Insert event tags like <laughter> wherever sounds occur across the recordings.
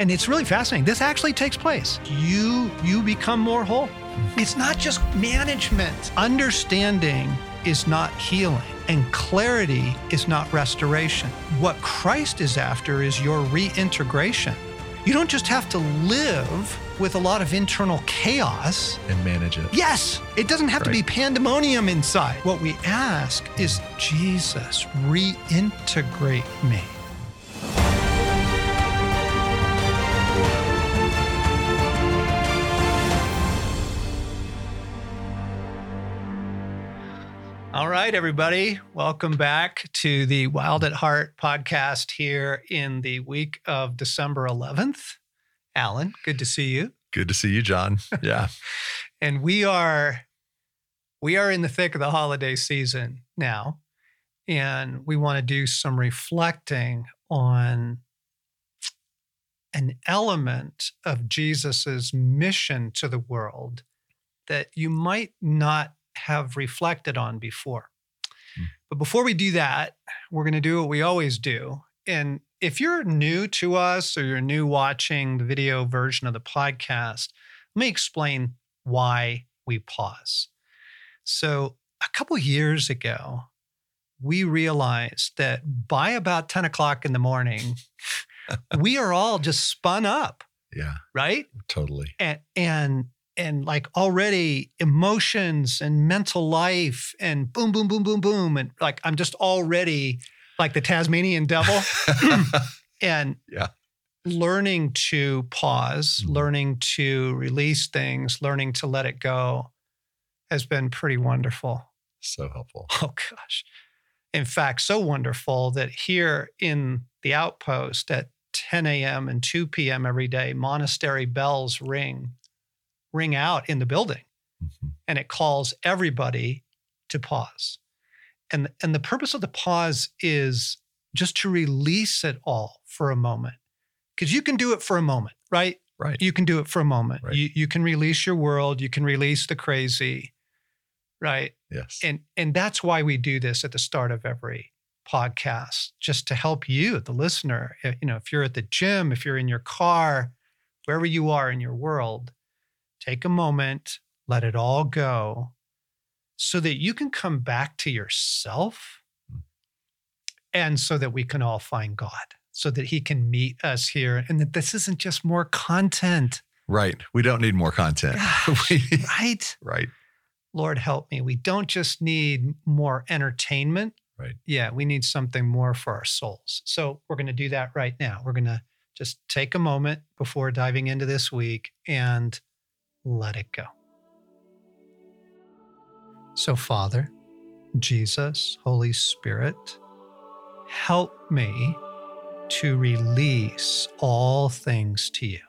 And it's really fascinating. This actually takes place. You you become more whole. It's not just management. Understanding is not healing and clarity is not restoration. What Christ is after is your reintegration. You don't just have to live with a lot of internal chaos and manage it. Yes, it doesn't have right. to be pandemonium inside. What we ask is Jesus, reintegrate me. Right, everybody. Welcome back to the Wild at Heart podcast here in the week of December 11th. Allen, good to see you. Good to see you, John. Yeah. <laughs> and we are we are in the thick of the holiday season now, and we want to do some reflecting on an element of Jesus's mission to the world that you might not have reflected on before. But before we do that, we're going to do what we always do. And if you're new to us or you're new watching the video version of the podcast, let me explain why we pause. So, a couple years ago, we realized that by about 10 o'clock in the morning, <laughs> we are all just spun up. Yeah. Right? Totally. And, and and like already emotions and mental life and boom, boom, boom, boom, boom. And like I'm just already like the Tasmanian devil. <laughs> and yeah. learning to pause, mm-hmm. learning to release things, learning to let it go has been pretty wonderful. So helpful. <laughs> Oh gosh. In fact, so wonderful that here in the outpost at 10 a.m. and 2 p.m. every day, monastery bells ring ring out in the building mm-hmm. and it calls everybody to pause. And, and the purpose of the pause is just to release it all for a moment. Because you can do it for a moment, right? Right. You can do it for a moment. Right. You, you can release your world, you can release the crazy, right? Yes. And and that's why we do this at the start of every podcast, just to help you, the listener. You know, if you're at the gym, if you're in your car, wherever you are in your world, Take a moment, let it all go so that you can come back to yourself and so that we can all find God, so that He can meet us here and that this isn't just more content. Right. We don't need more content. Gosh, <laughs> right. Right. Lord, help me. We don't just need more entertainment. Right. Yeah, we need something more for our souls. So we're going to do that right now. We're going to just take a moment before diving into this week and let it go. So, Father, Jesus, Holy Spirit, help me to release all things to you.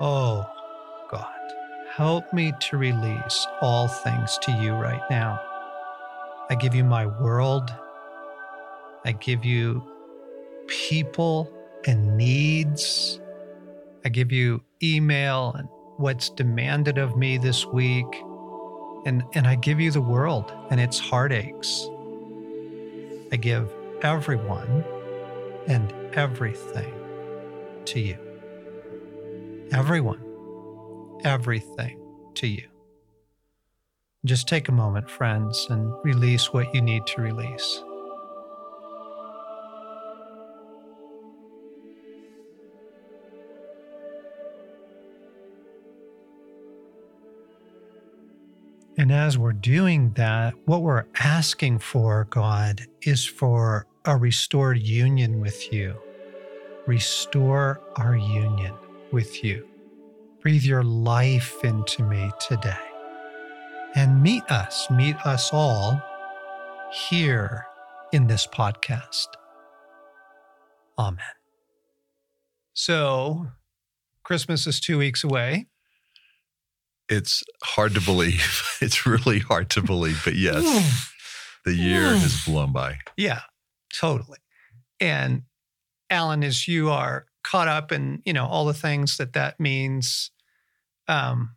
Oh, God, help me to release all things to you right now. I give you my world. I give you people and needs. I give you email and what's demanded of me this week. And, and I give you the world and its heartaches. I give everyone and everything to you. Everyone, everything to you. Just take a moment, friends, and release what you need to release. And as we're doing that, what we're asking for, God, is for a restored union with you. Restore our union with you. Breathe your life into me today. And meet us, meet us all here in this podcast. Amen. So, Christmas is two weeks away it's hard to believe. <laughs> It's really hard to believe, but yes, <sighs> the year hmm. has blown by. Yeah, totally. And Allen, as you are caught up in you know all the things that that means, um,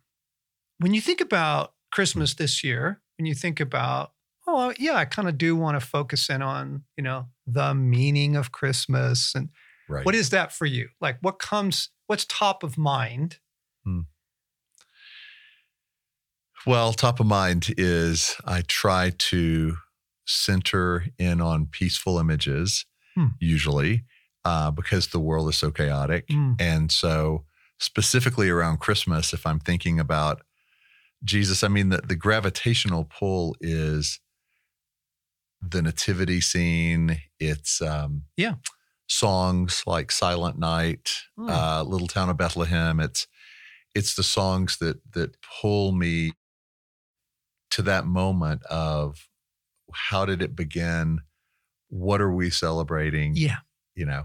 when you think about Christmas hmm. this year, when you think about oh uh, yeah, I kind of do want to focus in on you know the meaning of Christmas and Right. What is that for you? Like what comes, what's top of mind? Hmm. Well, top of mind is I try to center in on peaceful images, Hmm. usually, uh, because the world is so chaotic. Mm. And so, specifically around Christmas, if I'm thinking about Jesus, I mean, the, the gravitational pull is the nativity scene. It's, um, Yeah. songs like Silent Night, Mm. uh, Little Town of Bethlehem. It's, it's the songs that, that pull me to that moment of how did it begin? What are we celebrating? Yeah. You know,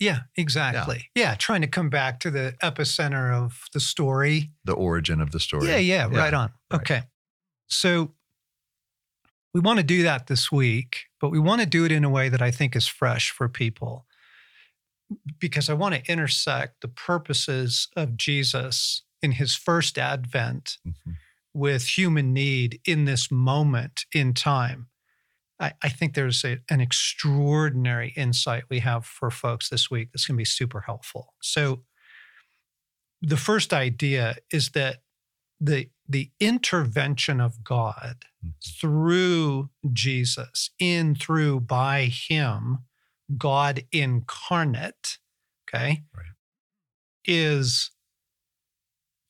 Yeah, exactly. Yeah. Trying to come back to the epicenter of the story. the origin of the story. Yeah, yeah, Yeah, right on. right. Okay. So we want to do that this week, but we want to do it in a way that I think is fresh for people because I want to intersect the purposes of Jesus in his first advent Mhm. With human need in this moment in time. I, I think there's a, an extraordinary insight we have for folks this week that's going to be super helpful. So, the first idea is that the the intervention of God Mhm. through Jesus, in through by Him, God incarnate, okay, Right. is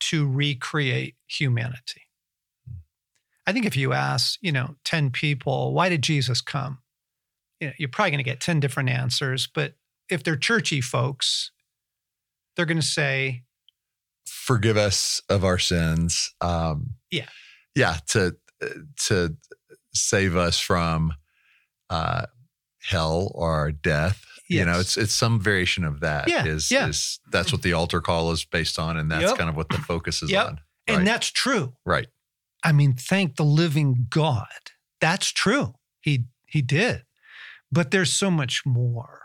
to recreate humanity. I think if you ask, you know, 10 people, why did Jesus come? You know, you're probably going to get 10 different answers, but if they're churchy folks, they're going to say, Forgive us of our sins. Um, Yeah. Yeah. To, to save us from uh, hell or death. You know, it's it's some variation of that. Yeah, Is yeah. is that's what the altar call is based on, and that's Yep. kind of what the focus is Yep. on. and that's true. Right. I mean, thank the living God. That's true. He he did. But there's so much more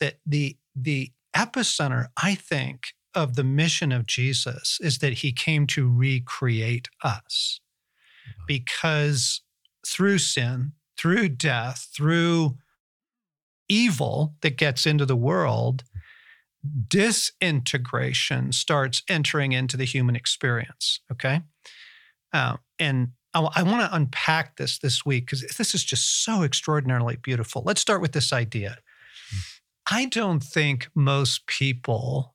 that the the epicenter, I think, of the mission of Jesus is that he came to recreate us. Uh-huh. Because through sin, through death, through evil that gets into the world, disintegration starts entering into the human experience. Okay. Uh, and I, want to unpack this this week because this is just so extraordinarily beautiful. Let's start with this idea. I don't think most people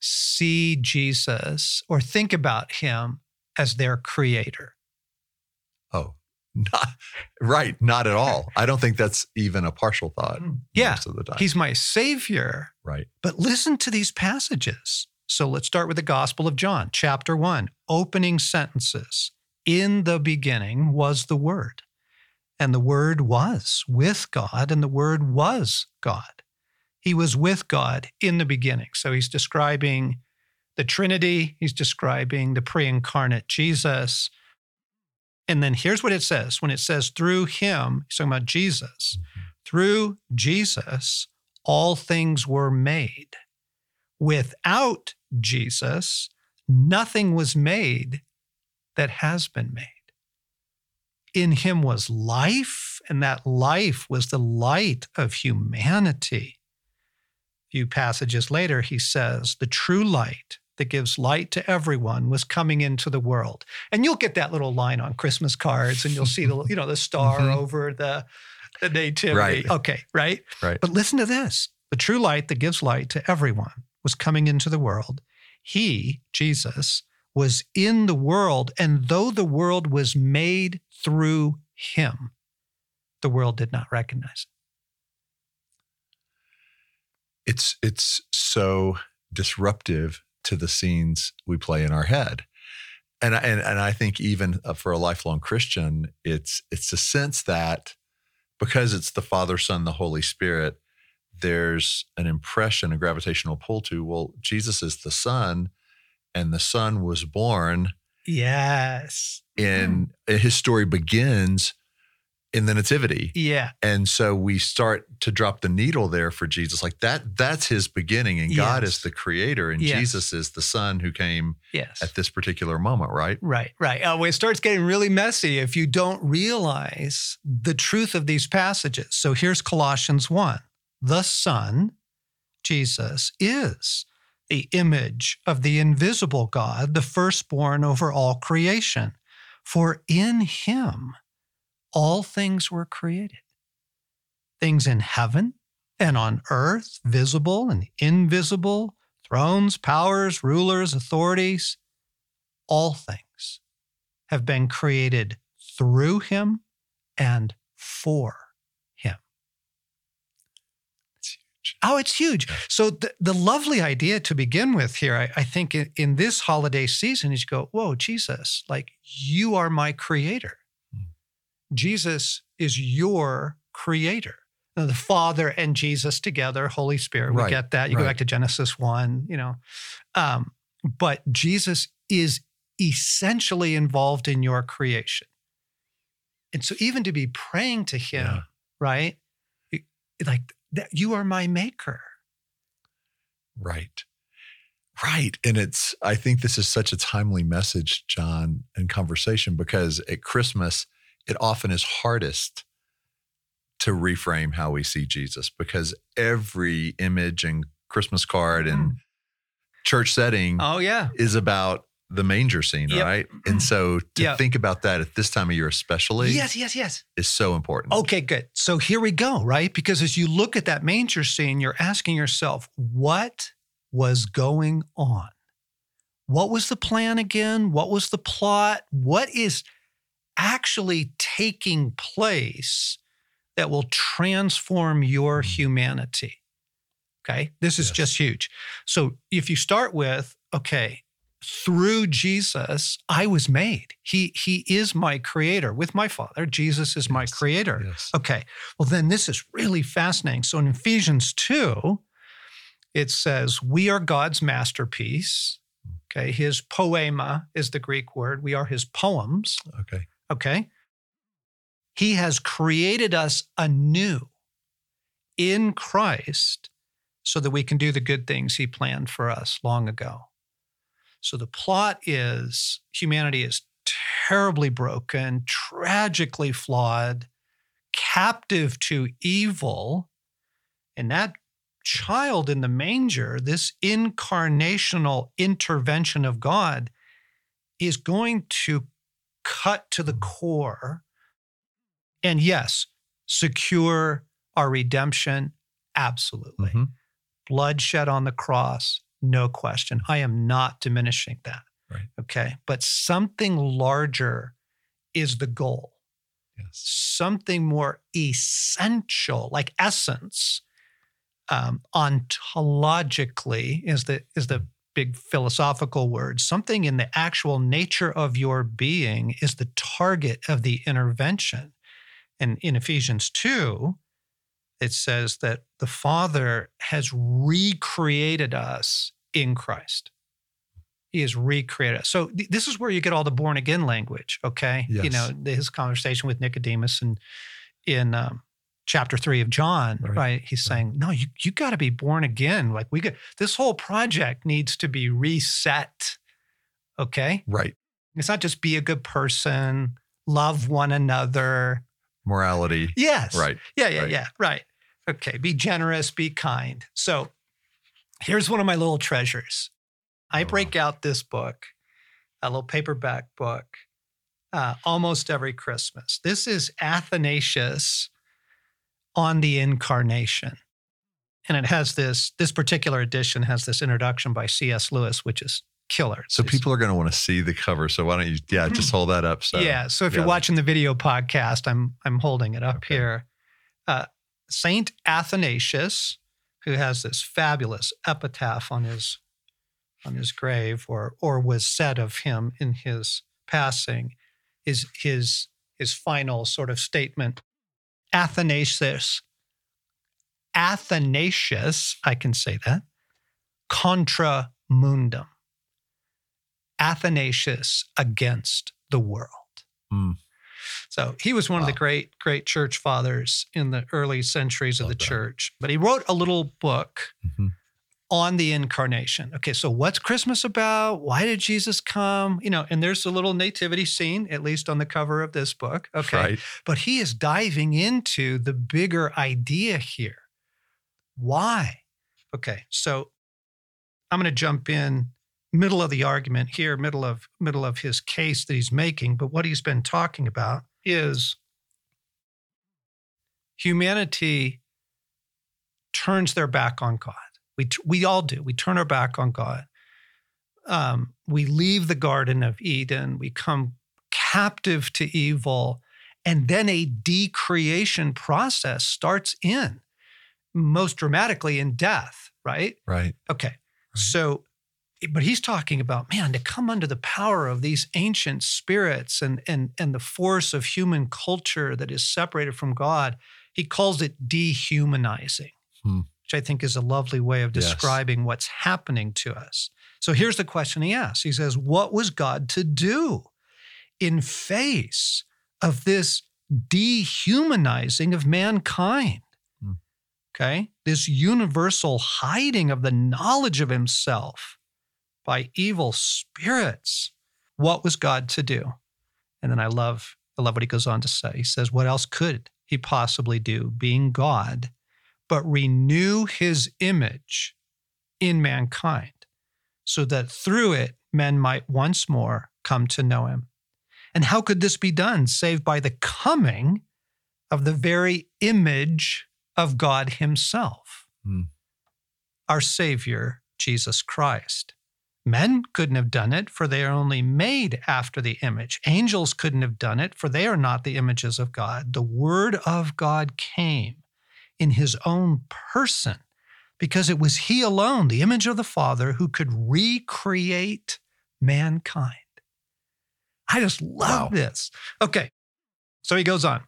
see Jesus or think about him as their creator. Oh, not right. Not at all. I don't think that's even a partial thought. Yeah, most of the time. he's my savior. right. But listen to these passages. So let's start with the Gospel of John, chapter one, opening sentences. In the beginning was the Word, and the Word was with God, and the Word was God. He was with God in the beginning. So he's describing the Trinity, he's describing the pre incarnate Jesus. And then here's what it says when it says through him, he's talking about Jesus, through Jesus, all things were made. Without Jesus, nothing was made that has been made. In him was life, and that life was the light of humanity. A few passages later, he says, The true light that gives light to everyone was coming into the world. And you'll get that little line on Christmas cards, and you'll see the, you know, the star Mhm. over the, the nativity. Right. Okay, right? Right. But listen to this the true light that gives light to everyone was coming into the world. He, Jesus, was in the world, and though the world was made through him, the world did not recognize it. It's it's so disruptive to the scenes we play in our head. And and and I think even uh, for a lifelong Christian, it's it's a sense that because it's the Father, Son, the Holy Spirit, there's an impression, a gravitational pull to well, Jesus is the Son, and the Son was born. Yes. and his story begins in the Nativity. Yeah. And so we start to drop the needle there for Jesus. Like that, that's his beginning. And God is the creator, and Yes. Jesus is the son who came Yes. at this particular moment, right? Right, right. Uh, well, it starts getting really messy if you don't realize the truth of these passages. So here's Colossians 1. The Son Jesus, is the image of the invisible God, the firstborn over all creation. For in him all things were created things in heaven and on earth, visible and invisible, thrones, powers, rulers, authorities, all things have been created through him and for him. It's huge. Oh, it's huge. So the, the lovely idea to begin with here, I, I think in, in this holiday season is you go, whoa, Jesus, like you are my creator. Jesus is your creator. Now, the Father and Jesus together, Holy Spirit, we Right, get that. You go back to Genesis 1, you know. Um, but Jesus is essentially involved in your creation. And so even to be praying to him, Yeah. right? it- Like that you are my maker. Right. Right. And it's, I think this is such a timely message, John, and conversation because at Christmas, it often is hardest to reframe how we see Jesus because every image and Christmas card and hmm. church setting Oh yeah. is about the manger scene, Yep. right? And so to Yeah. think about that at this time of year, especially, Yes, yes, yes. is so important. Okay, good. So here we go, right? Because as you look at that manger scene, you're asking yourself, what was going on? What was the plan again? What was the plot? What is actually taking place that will transform your Mhm. humanity? Okay, this is Yes. just huge. So if you start with, okay, through Jesus, I was made. He he is my creator. With my Father, Jesus is my creator. Yes. Okay. Well, then this is really fascinating. So in Ephesians 2, it says, We are God's masterpiece. Okay. His poiema is the Greek word. We are his poems. Okay. Okay. He has created us anew in Christ so that we can do the good things he planned for us long ago. So the plot is humanity is terribly broken, tragically flawed, captive to evil. And that child in the manger, this incarnational intervention of God, is going to cut to the core and yes, secure our redemption. Absolutely. Mhm. Bloodshed on the cross, no question. I am not diminishing that. Right. Okay. But something larger is the goal, Yes. something more essential, like essence, um, ontologically is the is the big philosophical word. Something in the actual nature of your being is the target of the intervention. And in Ephesians 2, it says that the Father has recreated us in Christ. He has recreated us. So th- this is where you get all the born again language, okay? You know, his conversation with Nicodemus and in um, chapter three of John, right? Right. He's Right. saying, no, you, you got to be born again. Like we got this whole project needs to be reset, okay? Right. It's not just be a good person, love one another. Morality. Yes. Right. Yeah, yeah, Right. yeah. Right. Okay. Be generous, be kind. So here's one of my little treasures. I Oh. break out this book, a little paperback book, uh, almost every Christmas. This is Athanasius on the Incarnation. And it has this, this particular edition has this introduction by C.S. Lewis, which is killer. So It's- people are going to want to see the cover. So why don't you, yeah, just hold that up. So yeah. So if you're watching the video podcast, I'm I'm holding it up Okay. here. Uh, Saint Athanasius, who has this fabulous epitaph on his on his grave, or or was said of him in his passing, is his his final sort of statement. Athanasius, Athanasius, I can say that, contra mundum. Athanasius against the world. Hmm. So he was one of the great, great church fathers in the early centuries of the that. church. But he wrote a little book Mhm. on the incarnation. Okay, so what's Christmas about? Why did Jesus come? You know, and there's a little nativity scene, at least on the cover of this book. Okay. Right. But he is diving into the bigger idea here. Why? Okay, so I'm going to jump in middle of the argument here, middle of middle of his case that he's making, but what he's been talking about is humanity turns their back on God. We we all do. We turn our back on God. Um, we leave the Garden of Eden. We come captive to evil, and then a decreation process starts in, most dramatically in death. Right. Right. Okay. So, but he's talking about man to come under the power of these ancient spirits and and and the force of human culture that is separated from God. He calls it dehumanizing, Hmm. which I think is a lovely way of Yes. describing what's happening to us. So here's the question he asks. He says, "What was God to do in face of this dehumanizing of mankind?" Hmm. Okay? This universal hiding of the knowledge of himself by evil spirits. What was God to do? And then I love, I love what he goes on to say. He says, What else could he possibly do, being God, but renew his image in mankind, so that through it men might once more come to know him? And how could this be done save by the coming of the very image of God Himself, Hmm. our Savior, Jesus Christ. Men couldn't have done it, for they are only made after the image. Angels couldn't have done it, for they are not the images of God. The Word of God came in His own person because it was He alone, the image of the Father, who could recreate mankind. I just love Wow. this. Okay, so he goes on.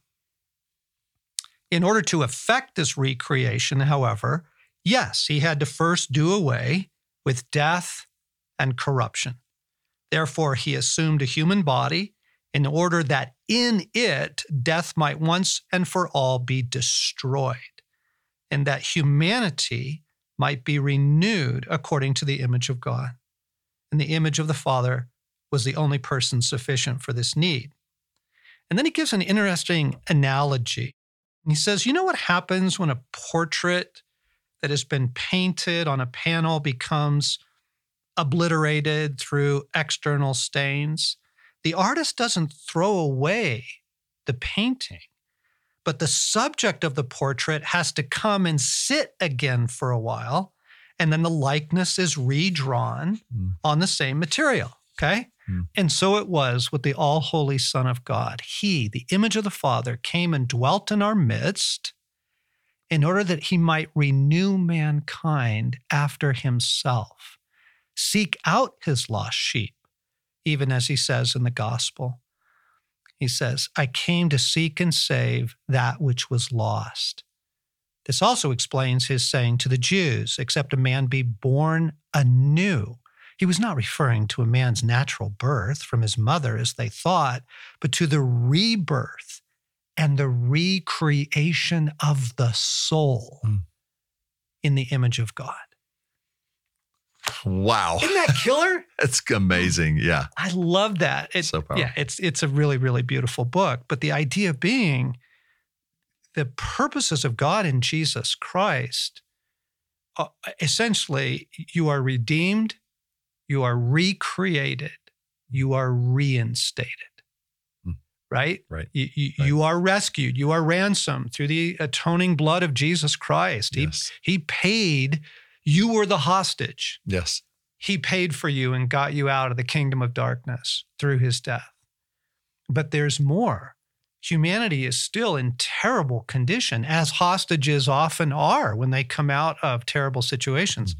In order to effect this recreation, however, yes, he had to first do away with death and corruption. Therefore, he assumed a human body in order that in it death might once and for all be destroyed, and that humanity might be renewed according to the image of God. And the image of the Father was the only person sufficient for this need. And then he gives an interesting analogy. He says, You know what happens when a portrait that has been painted on a panel becomes obliterated through external stains? The artist doesn't throw away the painting, but the subject of the portrait has to come and sit again for a while. And then the likeness is redrawn Hmm. on the same material. Okay. Hmm. And so it was with the all holy Son of God. He, the image of the Father, came and dwelt in our midst in order that he might renew mankind after himself, seek out his lost sheep, even as he says in the gospel. He says, I came to seek and save that which was lost. This also explains his saying to the Jews, except a man be born anew. He was not referring to a man's natural birth from his mother, as they thought, but to the rebirth and the recreation of the soul Hmm. in the image of God. Wow. Isn't that killer? <laughs> That's amazing. Yeah. I love that. It, So powerful. yeah, it's it's a really really beautiful book. But the idea being, the purposes of God in Jesus Christ, uh, essentially, you are redeemed, you are recreated, you are reinstated. Hmm. Right? Right. You, you, Right. you are rescued. You are ransomed through the atoning blood of Jesus Christ. Yes. He, he paid. You were the hostage Yes. he paid for you and got you out of the kingdom of darkness through his death. But there's more. Humanity is still in terrible condition, as hostages often are when they come out of terrible situations.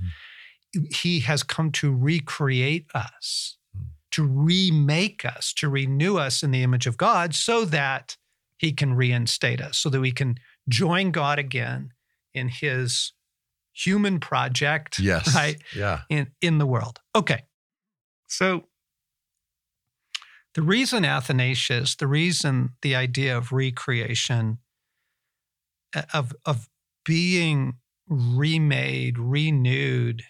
Mhm. He has come to recreate us, Hmm. to remake us, to renew us in the image of God so that he can reinstate us, so that we can join God again in his human project. Yes. Right? Yeah. in, in the world. Okay. So the reason Athanasius, the reason the idea of recreation, uh, of, of being remade, renewed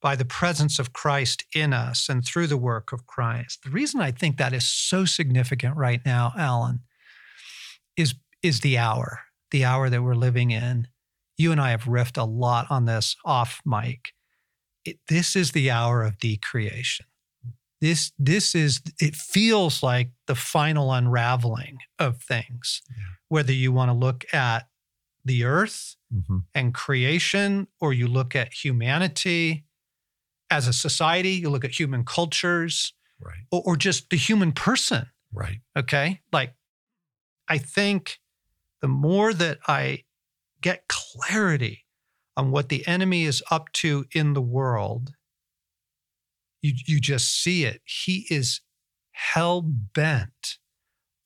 by the presence of Christ in us and through the work of Christ, the reason I think that is so significant right now, Allen, is, is the hour, the hour that we're living in. You and I have riffed a lot on this off mic. It, this is the hour of decreation. This this is it feels like the final unraveling of things. Yeah. Whether you want to look at the earth Mhm. and creation, or you look at humanity as a society, you look at human cultures, Right. or, or just the human person. Right. Okay. Like, I think the more that I get clarity on what the enemy is up to in the world, you, you just see it. He is hell bent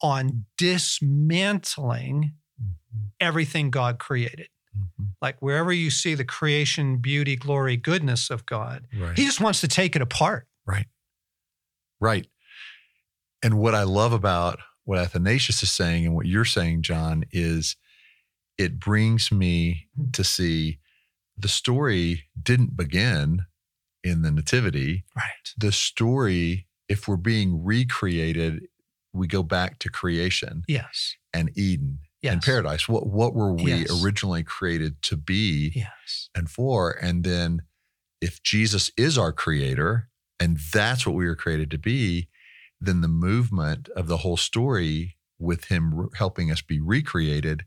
on dismantling Mhm. everything God created. Mhm. Like, wherever you see the creation, beauty, glory, goodness of God, Right. he just wants to take it apart. Right. Right. And what I love about what Athanasius is saying and what you're saying, John, is it brings me hmm. to see the story didn't begin in the Nativity. Right. The story, if we're being recreated, we go back to creation Yes. and Eden Yes. and paradise. What what were we Yes. originally created to be? Yes. and for. And then if Jesus is our creator and that's what we were created to be, then the movement of the whole story with him helping us be recreated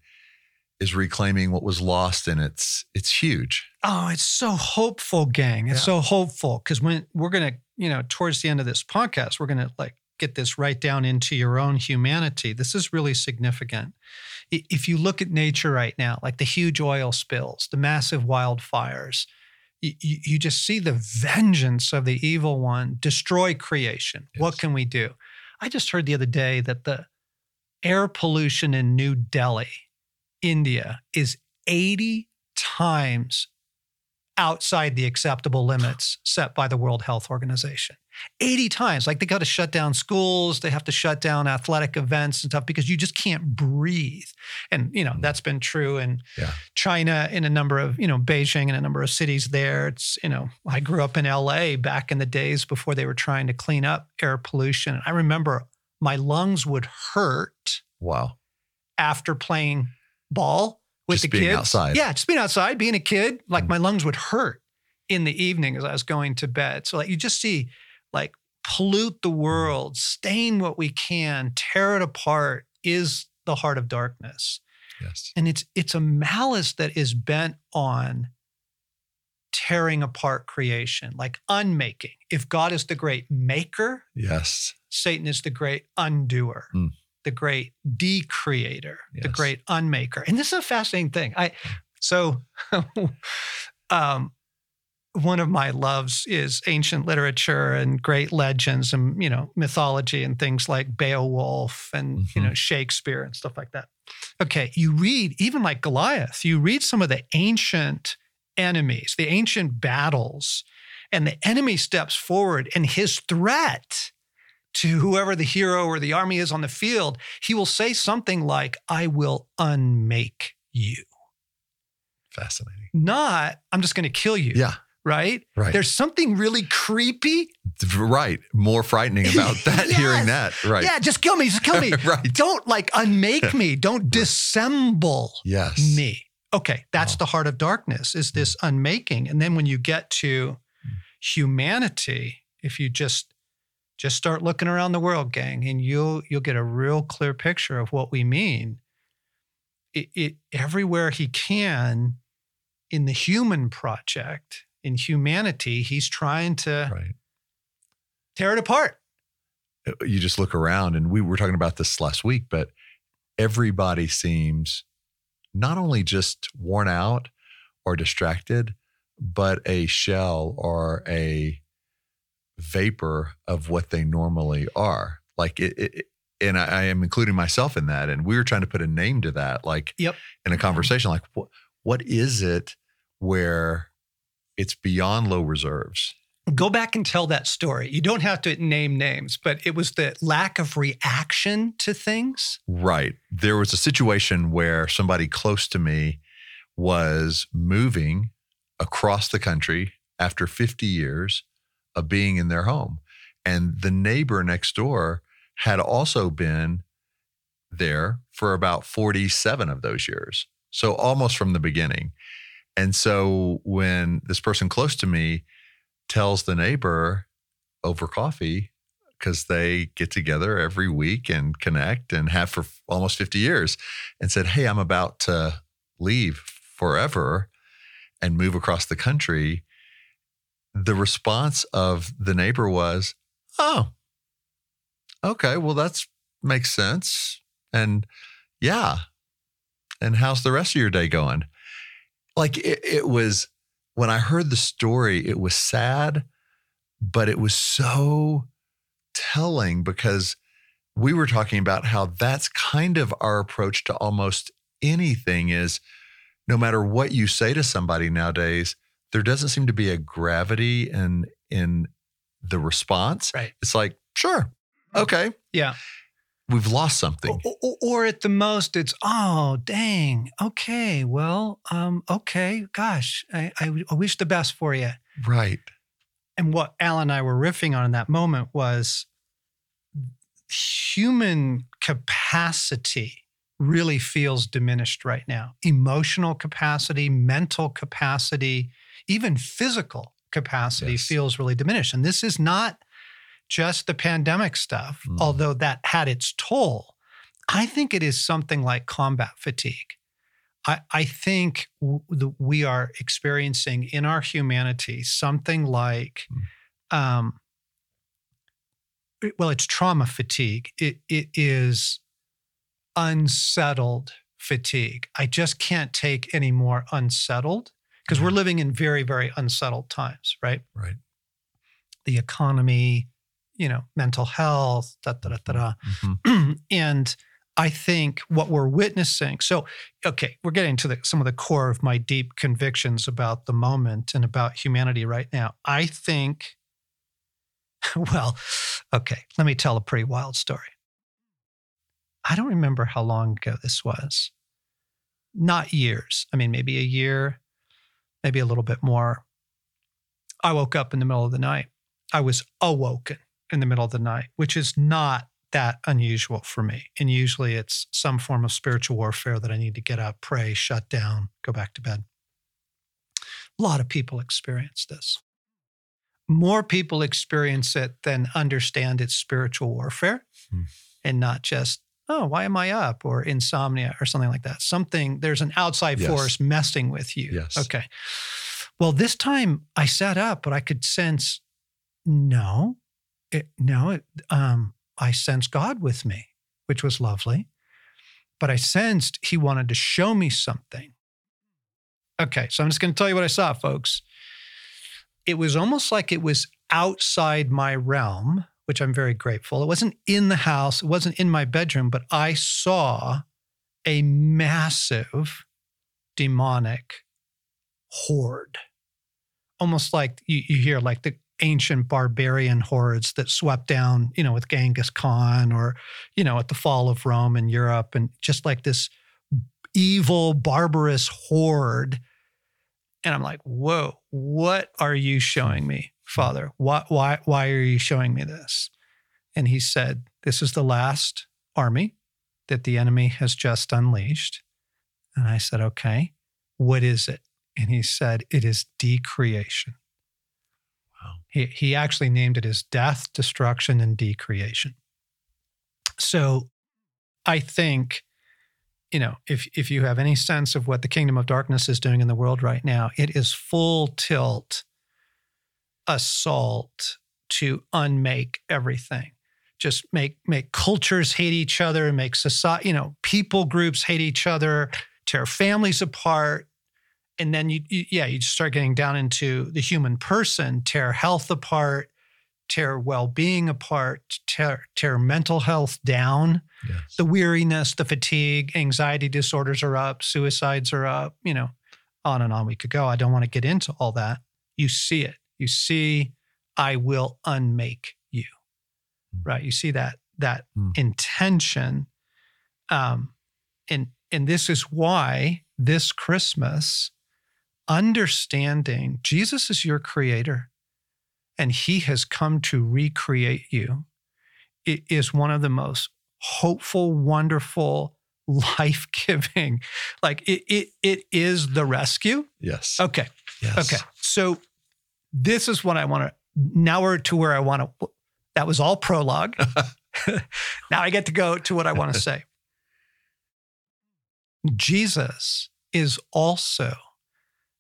is reclaiming what was lost and it's it's huge. Oh, it's so hopeful, gang. It's Yeah. so hopeful because when we're gonna, you know, towards the end of this podcast, we're gonna like get this right down into your own humanity. This is really significant. If you look at nature right now, like the huge oil spills, the massive wildfires, you, you you just see the vengeance of the evil one destroy creation. What can we do? I just heard the other day that the air pollution in New Delhi, India, is 80 times outside the acceptable limits set by the World Health Organization. 80 times. Like they got to shut down schools, they have to shut down athletic events and stuff because you just can't breathe. And, you know, mm. that's been true in Yeah. China, in a number of, you know, Beijing and a number of cities there. It's, you know, I grew up in LA back in the days before they were trying to clean up air pollution. I remember my lungs would hurt Wow. after playing ball with Just the being kids. outside. Yeah, just being outside, being a kid. Like Mm. my lungs would hurt in the evening as I was going to bed. So like you just see like pollute the world, stain what we can, tear it apart is the heart of darkness. Yes. And it's it's a malice that is bent on tearing apart creation, like unmaking. If God is the great maker, Yes. Satan is the great undoer, Mm. The great decreator, the great unmaker. And this is a fascinating thing. I so <laughs> um one of my loves is ancient literature and great legends and you know mythology and things like Beowulf and you Mhm. know Shakespeare and stuff like that. Okay, you read even like Goliath, you read some of the ancient enemies, the ancient battles, and the enemy steps forward and his threat to whoever the hero or the army is on the field, he will say something like, I will unmake you. Fascinating. Not, I'm just going to kill you. Yeah. Right? Right. There's something really creepy. right. More frightening about <laughs> that, Yes. hearing that. Right. Yeah, just kill me. Just kill me. <laughs> right. Don't like unmake me. Don't dissemble Yes. me. Okay, that's Wow. the heart of darkness is this hmm. unmaking. And then when you get to hmm. humanity, if you just just start looking around the world, gang, and you'll you'll get a real clear picture of what we mean. It, it everywhere he can in the human project, in humanity, he's trying to Right. tear it apart. Uh, you just look around and we were talking about this last week but everybody seems not only just worn out or distracted but a shell or a vapor of what they normally are like it, it and I, I am including myself in that and we were trying to put a name to that like Yep. in a conversation like what what is it where it's beyond low reserves go back and tell that story. You don't have to name names, but it was the lack of reaction to things. Right. There was a situation where somebody close to me was moving across the country after 50 years of being in their home. And the neighbor next door had also been there for about 47 of those years. So almost from the beginning. And so when this person close to me tells the neighbor over coffee, because they get together every week and connect and have for almost 50 years, and said, Hey, I'm about to leave forever and move across the country. The response of the neighbor was, Oh, okay, well, that's makes sense. And yeah. And how's the rest of your day going? Like it, it was when I heard the story, it was sad, but it was so telling because we were talking about how that's kind of our approach to almost anything is no matter what you say to somebody nowadays, there doesn't seem to be a gravity in in the response. Right. It's like, sure, okay. Yeah. We've lost something. Or, or, or at the most, it's oh dang, okay, well, um, okay, gosh, I, I, I wish the best for you. Right. And what Al and I were riffing on in that moment was human capacity really feels diminished right now. Emotional capacity, mental capacity, even physical capacity Yes. feels really diminished. And this is not just the pandemic stuff, Mm. although that had its toll. I think it is something like combat fatigue. I, I think w- the, we are experiencing in our humanity something like, um, well, it's trauma fatigue. It, it is unsettled fatigue. I just can't take any more unsettled because we're living in very, very unsettled times, right? Right. The economy, you know, mental health, da da da da da. Mhm. <clears throat> and I think what we're witnessing. So, okay, we're getting to the, some of the core of my deep convictions about the moment and about humanity right now. I think, <laughs> well, okay, let me tell a pretty wild story. I don't remember how long ago this was. Not years. I mean, maybe a year, maybe a little bit more. I woke up in the middle of the night. I was awoken in the middle of the night, which is not that unusual for me. And usually it's some form of spiritual warfare that I need to get up, pray, shut down, go back to bed. A lot of people experience this. More people experience it than understand it's spiritual warfare Hmm. and not just, oh, why am I up or insomnia or something like that. Something, there's an outside Yes. force messing with you. Yes. Okay. Well, this time I sat up, but I could sense no, it, no, it, um, I sensed God with me, which was lovely. But I sensed He wanted to show me something. Okay, so I'm just going to tell you what I saw, folks. It was almost like it was outside my realm, which I'm very grateful. It wasn't in the house, it wasn't in my bedroom, but I saw a massive demonic horde. Almost like you, you hear like the ancient barbarian hordes that swept down, you know, with Genghis Khan or, you know, at the fall of Rome in Europe, and just like this evil, barbarous horde. And I'm like, whoa, what are you showing me, Father? Why, why, why are you showing me this? And he said, This is the last army that the enemy has just unleashed. And I said, Okay, what is it? And he said, It is decreation. Wow. He, he actually named it as death, destruction, and decreation. So I think, you know, if, if you have any sense of what the kingdom of darkness is doing in the world right now, it is full tilt assault to unmake everything. Just make make cultures hate each other make society you know people groups hate each other tear families apart and then you, you yeah you just start getting down into the human person tear health apart tear well-being apart tear tear mental health down. Yes. the weariness the fatigue anxiety disorders are up suicides are up you know on and on we could go. I don't want to get into all that. You see it you see i will unmake you Mm. right you see that that Mm. intention um and and this is why this christmas understanding jesus is your creator and he has come to recreate you it is one of the most hopeful wonderful <laughs> life giving. Like it, it, it is the rescue. Yes. Okay. Yes. Okay. So this is what I want to, now we're to where I want to, that was all prologue. <laughs> <laughs> now I get to go to what I want to say. Jesus is also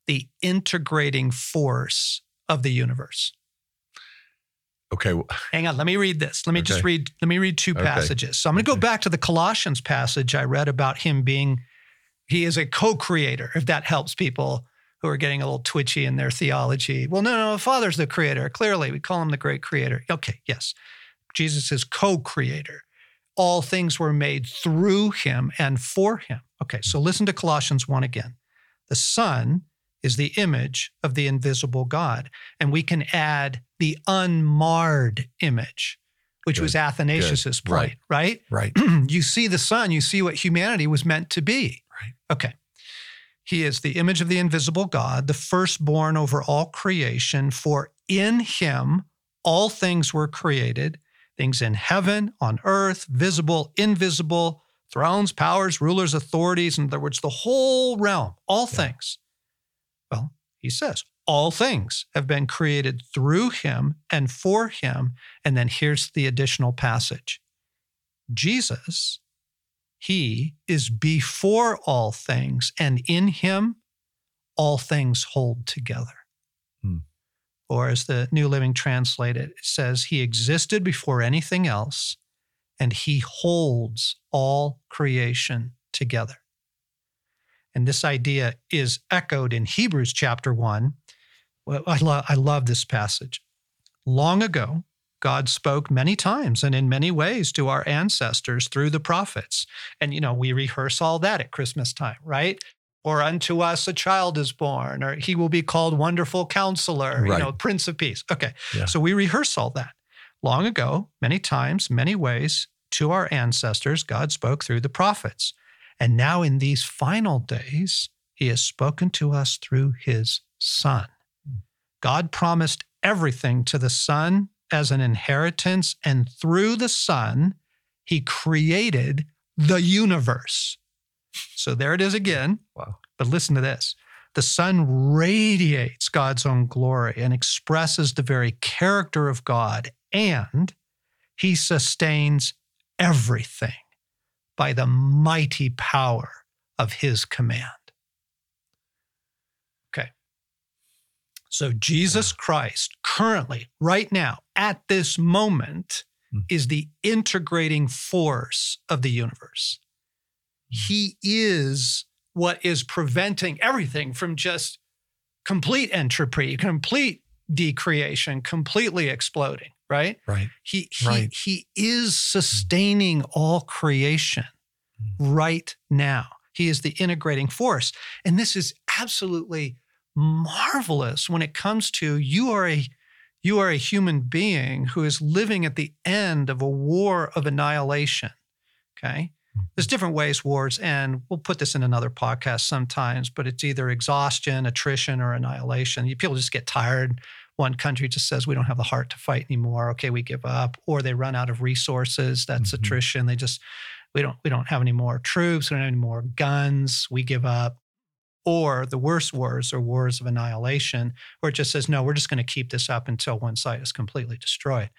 the integrating force of the universe. Okay. Hang on, let me read this. Let me just read let me read two Okay. passages. So I'm going to go back to the Colossians passage I read about him being he is a co-creator if that helps people who are getting a little twitchy in their theology. Well, no, no, the Father's the creator. Clearly, we call him the great creator. Okay, yes. Jesus is co-creator. All things were made through him and for him. Okay, so listen to Colossians 1 again. The Son is the image of the invisible God. And we can add the unmarred image, which was Athanasius's Good. point, right? Right. <clears throat> you see the Son, you see what humanity was meant to be. Right. Okay. He is the image of the invisible God, the firstborn over all creation, for in him all things were created, things in heaven, on earth, visible, invisible, thrones, powers, rulers, authorities, in other words, the whole realm, all Yeah. things. Well, he says, all things have been created through him and for him. And then here's the additional passage Jesus, he is before all things, and in him all things hold together. Hmm. Or as the New Living Translate it, says, He existed before anything else, and he holds all creation together. And this idea is echoed in Hebrews chapter 1. Well, I, lo- I love this passage. Long ago, God spoke many times and in many ways to our ancestors through the prophets. And, you know, we rehearse all that at Christmas time, right? Or unto us a child is born, or he will be called Wonderful Counselor, you know, Prince of Peace. Okay. Yeah. So we rehearse all that. Long ago, many times, many ways, to our ancestors, God spoke through the prophets. And now in these final days, he has spoken to us through his Son. Hmm. God promised everything to the Son as an inheritance, and through the Son, he created the universe. So there it is again. Wow. But listen to this the Son radiates God's own glory and expresses the very character of God, and he sustains everything by the mighty power of his command. Okay. So Jesus Christ, currently, right now, at this moment, Mm. is the integrating force of the universe. He is what is preventing everything from just complete entropy, complete decreation, completely exploding, right? Right. He he Right. he is sustaining all creation right now. He is the integrating force. And this is absolutely marvelous when it comes to you are a you are a human being who is living at the end of a war of annihilation. Okay? There's different ways wars end. We'll put this in another podcast sometimes, but it's either exhaustion, attrition, or annihilation. You, people just get tired. One country just says, we don't have the heart to fight anymore. Okay, we give up. Or they run out of resources. That's Mhm. attrition. They just, we don't, we don't have any more troops. We don't have any more guns. We give up. Or the worst wars are wars of annihilation, where it just says, no, we're just going to keep this up until one side is completely destroyed.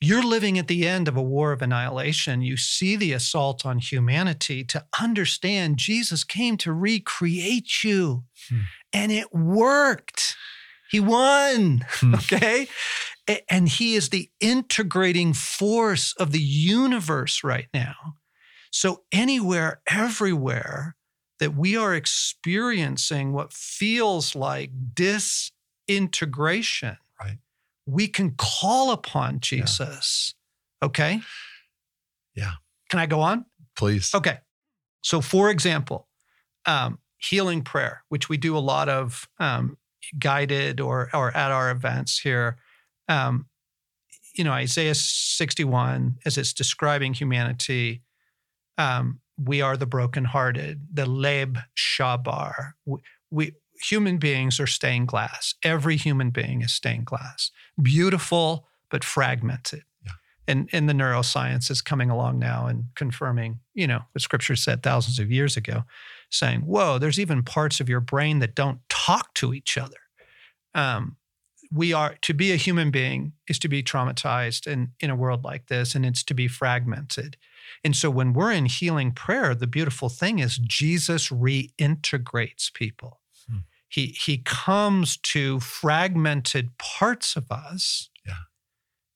You're living at the end of a war of annihilation. You see the assault on humanity to understand Jesus came to recreate you, Hmm. and it worked. He won. Hmm. <laughs> Okay. And he is the integrating force of the universe right now. So, anywhere, everywhere that we are experiencing what feels like disintegration, Right. we can call upon Jesus. Okay. Yeah. Can I go on? Please. Okay. So, for example, um, healing prayer, which we do a lot of um, guided or, or at our events here. Um, you know, Isaiah 61, as it's describing humanity, um, we are the brokenhearted, the leb shabar. We, we human beings are stained glass. Every human being is stained glass, beautiful but fragmented. Yeah. And, and the neuroscience is coming along now and confirming, you know, what scripture said thousands of years ago, saying, whoa, there's even parts of your brain that don't talk to each other. Um, we are to be a human being is to be traumatized in, in a world like this, and it's to be fragmented. And so when we're in healing prayer, the beautiful thing is Jesus reintegrates people. Hmm. He he comes to fragmented parts of us. Yeah.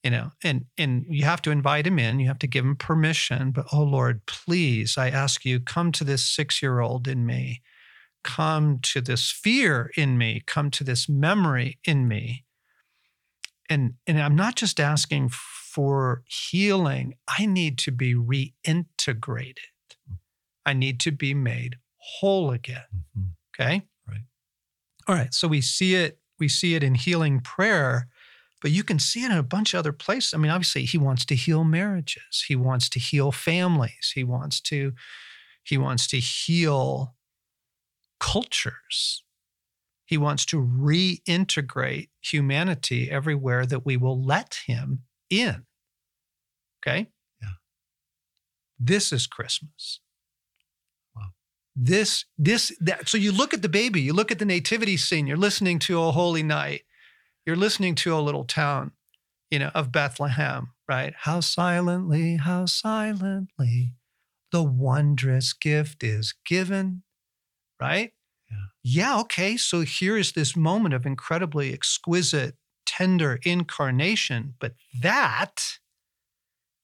You know, and and you have to invite him in, you have to give him permission, but oh Lord, please, I ask you, come to this 6-year-old in me. Come to this fear in me, come to this memory in me. And and I'm not just asking for healing, I need to be reintegrated. I need to be made whole again. Mm-hmm. Okay? Right. All right. So we see it, we see it in healing prayer, but you can see it in a bunch of other places. I mean, obviously, he wants to heal marriages. He wants to heal families. He wants to, he wants to heal cultures. He wants to reintegrate humanity everywhere that we will let him in. Okay? Yeah. This is Christmas. Wow. This, this, that. So you look at the baby, you look at the nativity scene, you're listening to O Holy Night, you're listening to a little town, you know, of Bethlehem, right? How silently, how silently the wondrous gift is given, right? Yeah. yeah, okay. So here is this moment of incredibly exquisite tender incarnation, but that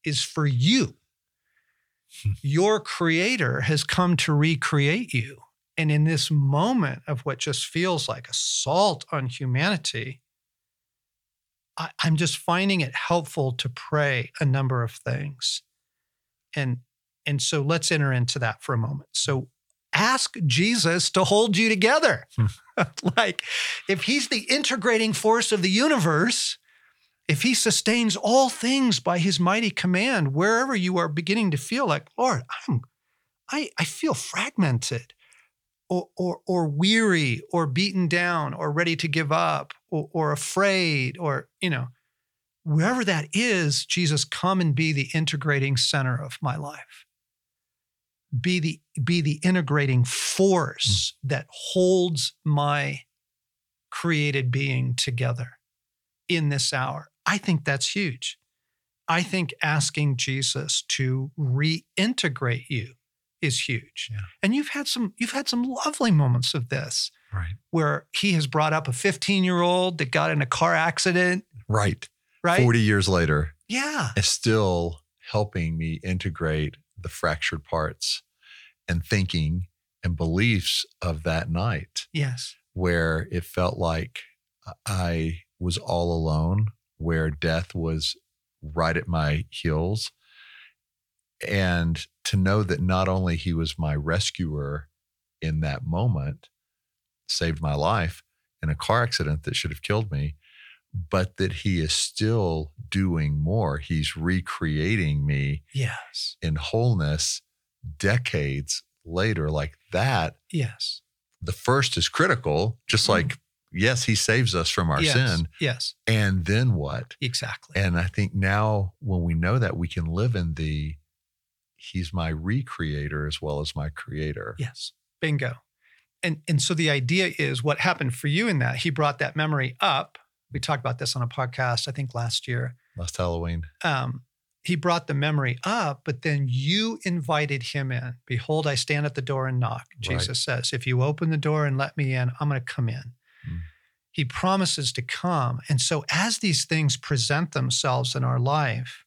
is for you. Hmm. Your creator has come to recreate you. And in this moment of what just feels like assault on humanity, I, am just finding it helpful to pray a number of things. And, and so let's enter into that for a moment. So ask Jesus to hold you together. Hmm. <laughs> like, if he's the integrating force of the universe, if he sustains all things by his mighty command, wherever you are beginning to feel like, Lord, I'm, I, I feel fragmented or, or, or weary or beaten down or ready to give up or, or afraid or, you know, wherever that is, Jesus, come and be the integrating center of my life be the be the integrating force mm. that holds my created being together in this hour. I think that's huge. I think asking Jesus to reintegrate you is huge. Yeah. And you've had some you've had some lovely moments of this. Right. Where he has brought up a 15-year-old that got in a car accident. Right. Right. 40 years later. Yeah. Is still helping me integrate the fractured parts and thinking and beliefs of that night. Yes. Where it felt like I was all alone, where death was right at my heels. And to know that not only he was my rescuer in that moment, saved my life in a car accident that should have killed me, but that he is still doing more. He's recreating me yes. in wholeness decades later, like that. Yes. The first is critical, just mm. like, yes, he saves us from our yes. sin. Yes. And then what? Exactly. And I think now when we know that, we can live in the, he's my recreator as well as my creator. Yes. Bingo. And, and so the idea is what happened for you in that he brought that memory up we talked about this on a podcast, I think last year. Last Halloween. Um, he brought the memory up, but then you invited him in. Behold, I stand at the door and knock. Jesus right. says, If you open the door and let me in, I'm going to come in. Mm. He promises to come. And so as these things present themselves in our life,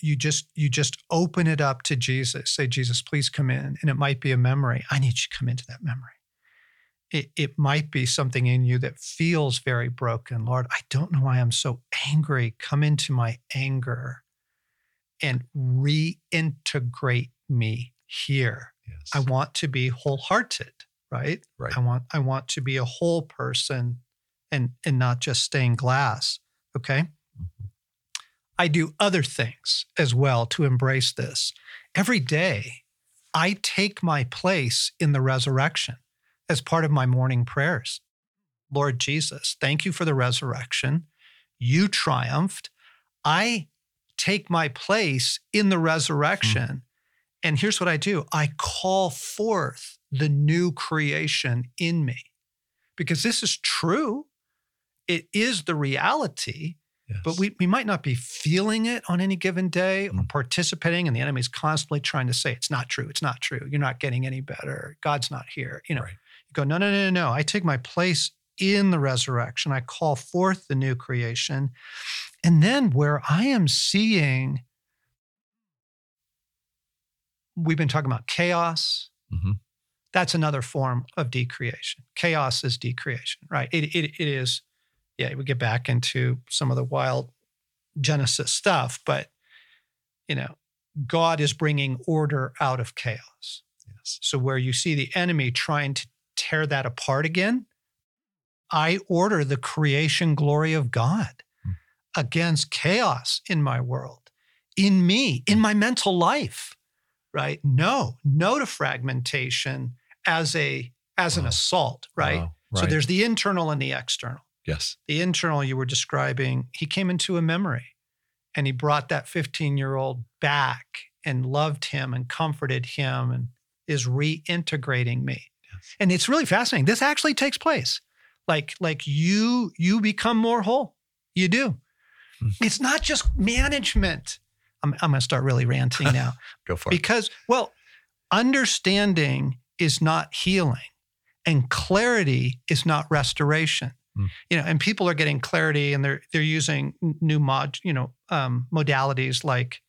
you just you just open it up to Jesus. Say, Jesus, please come in. And it might be a memory. I need you to come into that memory it, it might be something in you that feels very broken. Lord, I don't know why I'm so angry. Come into my anger and reintegrate me here. Yes. I want to be wholehearted, right? Right. I want I want to be a whole person and and not just stained glass. Okay. Mm-hmm. I do other things as well to embrace this. Every day, I take my place in the resurrection as part of my morning prayers. Lord Jesus, thank you for the resurrection. You triumphed. I take my place in the resurrection. And here's what I do I call forth the new creation in me because this is true. It is the reality, Yes. but we, we might not be feeling it on any given day or Mm. participating. And the enemy's constantly trying to say, it's not true. It's not true. You're not getting any better. God's not here. You know, Right. Go, no, no, no, no, no. I take my place in the resurrection. I call forth the new creation. And then where I am seeing, we've been talking about chaos. Mhm. That's another form of decreation. Chaos is decreation, right? It, it, it is, yeah, we get back into some of the wild Genesis stuff, but, you know, God is bringing order out of chaos. Yes. So where you see the enemy trying to tear that apart again, I order the creation glory of God Hmm. against chaos in my world, in me, in my mental life. Right? No, no to fragmentation as a as an assault, right? Wow. So there's the internal and the external. yes. The internal you were describing, he came into a memory and he brought that 15 year old back and loved him and comforted him and is reintegrating me. And it's really fascinating. This actually takes place. Like, like you, you become more whole. You do. Hmm. It's not just management. I'm, I'm going to start really ranting now <laughs> Go for it. because, well, understanding is not healing and clarity is not restoration. Hmm. You know, and people are getting clarity and they're they're using new mod, you know, um, modalities like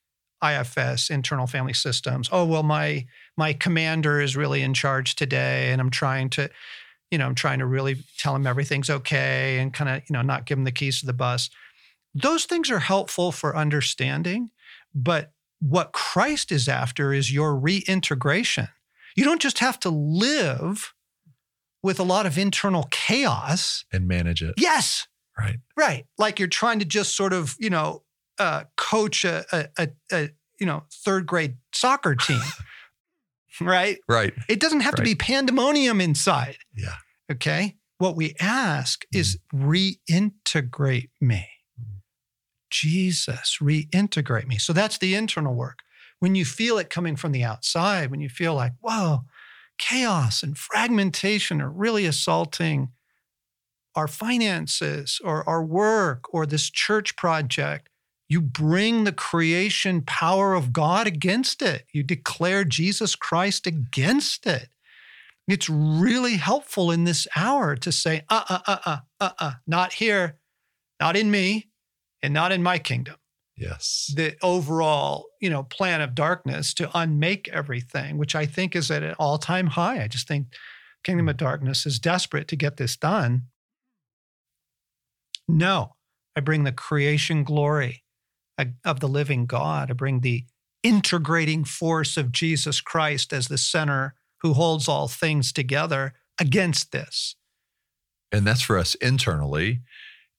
IFS, internal family systems. Oh, well, my my commander is really in charge today, and I'm trying to, you know, I'm trying to really tell him everything's okay and kind of, you know, not give him the keys to the bus. Those things are helpful for understanding, but what Christ is after is your reintegration. You don't just have to live with a lot of internal chaos. and manage it. Yes, Right. right. Like you're trying to just sort of, you know, uh, coach a, a, a, a, you know, third grade soccer <laughs> team, right? Right. It doesn't have to be pandemonium inside. Yeah. Okay. What we ask is reintegrate me. Jesus, reintegrate me. So that's the internal work. When you feel it coming from the outside, when you feel like, whoa, chaos and fragmentation are really assaulting our finances or our work or this church project, you bring the creation power of God against it. You declare Jesus Christ against it. It's really helpful in this hour to say, uh uh uh uh uh uh, not here, not in me, and not in my kingdom. Yes. The overall, you know, plan of darkness to unmake everything, which I think is at an all-time high. I just think Kingdom of Darkness is desperate to get this done. No, I bring the creation glory of the living God. I bring the integrating force of Jesus Christ as the center who holds all things together against this. And that's for us internally.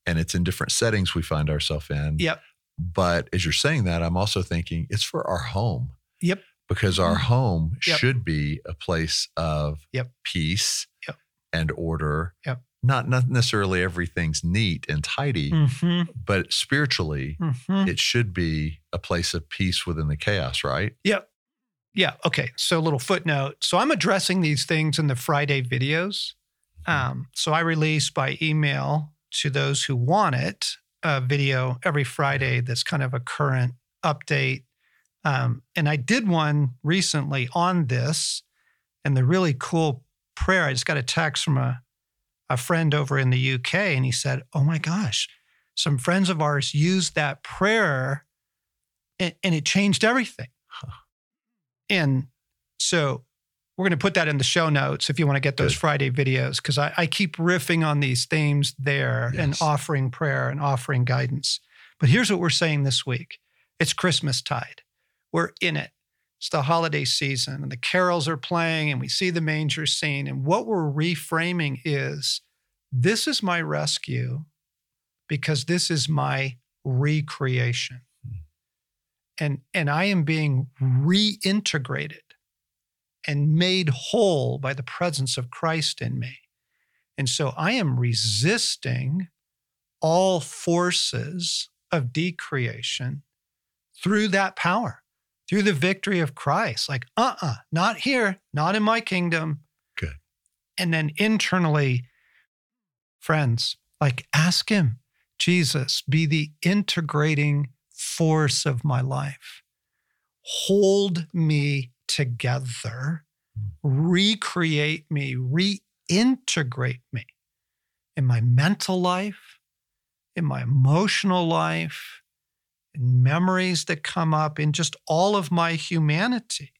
And it's in different settings we find ourselves in. Yep. But as you're saying that, I'm also thinking it's for our home. Yep. Because our mm-hmm. home Yep. should be a place of Yep. peace Yep. and order. Yep. Not, not necessarily everything's neat and tidy, Mm-hmm. but spiritually, Mm-hmm. it should be a place of peace within the chaos, right? Yep. Yeah. Okay. So, a little footnote. So, I'm addressing these things in the Friday videos. Um, so, I release by email to those who want it a video every Friday that's kind of a current update. Um, and I did one recently on this and the really cool prayer. I just got a text from a, a friend over in the UK and he said, Oh my gosh, some friends of ours used that prayer and, and it changed everything. And so we're going to put that in the show notes if you want to get those Good. Friday videos, because I, I keep riffing on these themes there and offering prayer and offering guidance. But here's what we're saying this week it's Christmas tide. We're in it. It's the holiday season, and the carols are playing, and we see the manger scene. And what we're reframing is this is my rescue because this is my recreation. Hmm. And, and I am being reintegrated and made whole by the presence of Christ in me. And so I am resisting all forces of decreation through that power, through the victory of Christ. Like, uh uh not here, not in my kingdom. Good. And then internally, friends, like ask Him, Jesus, be the integrating force of my life. Hold me together, recreate me, reintegrate me in my mental life, in my emotional life, in memories that come up, in just all of my humanity.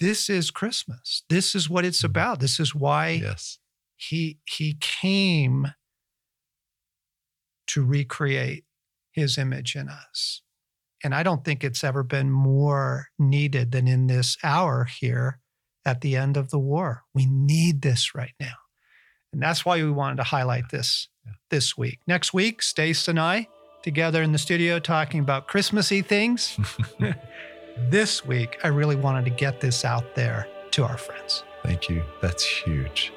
This is Christmas. This is what it's Mhm. about. This is why Yes. he he came to recreate his image in us. And I don't think it's ever been more needed than in this hour here at the end of the war. We need this right now. And that's why we wanted to highlight this Yeah. this week. Next week, Stace and I together in the studio talking about Christmassy things. <laughs> <laughs> this week, I really wanted to get this out there to our friends. Thank you. That's huge.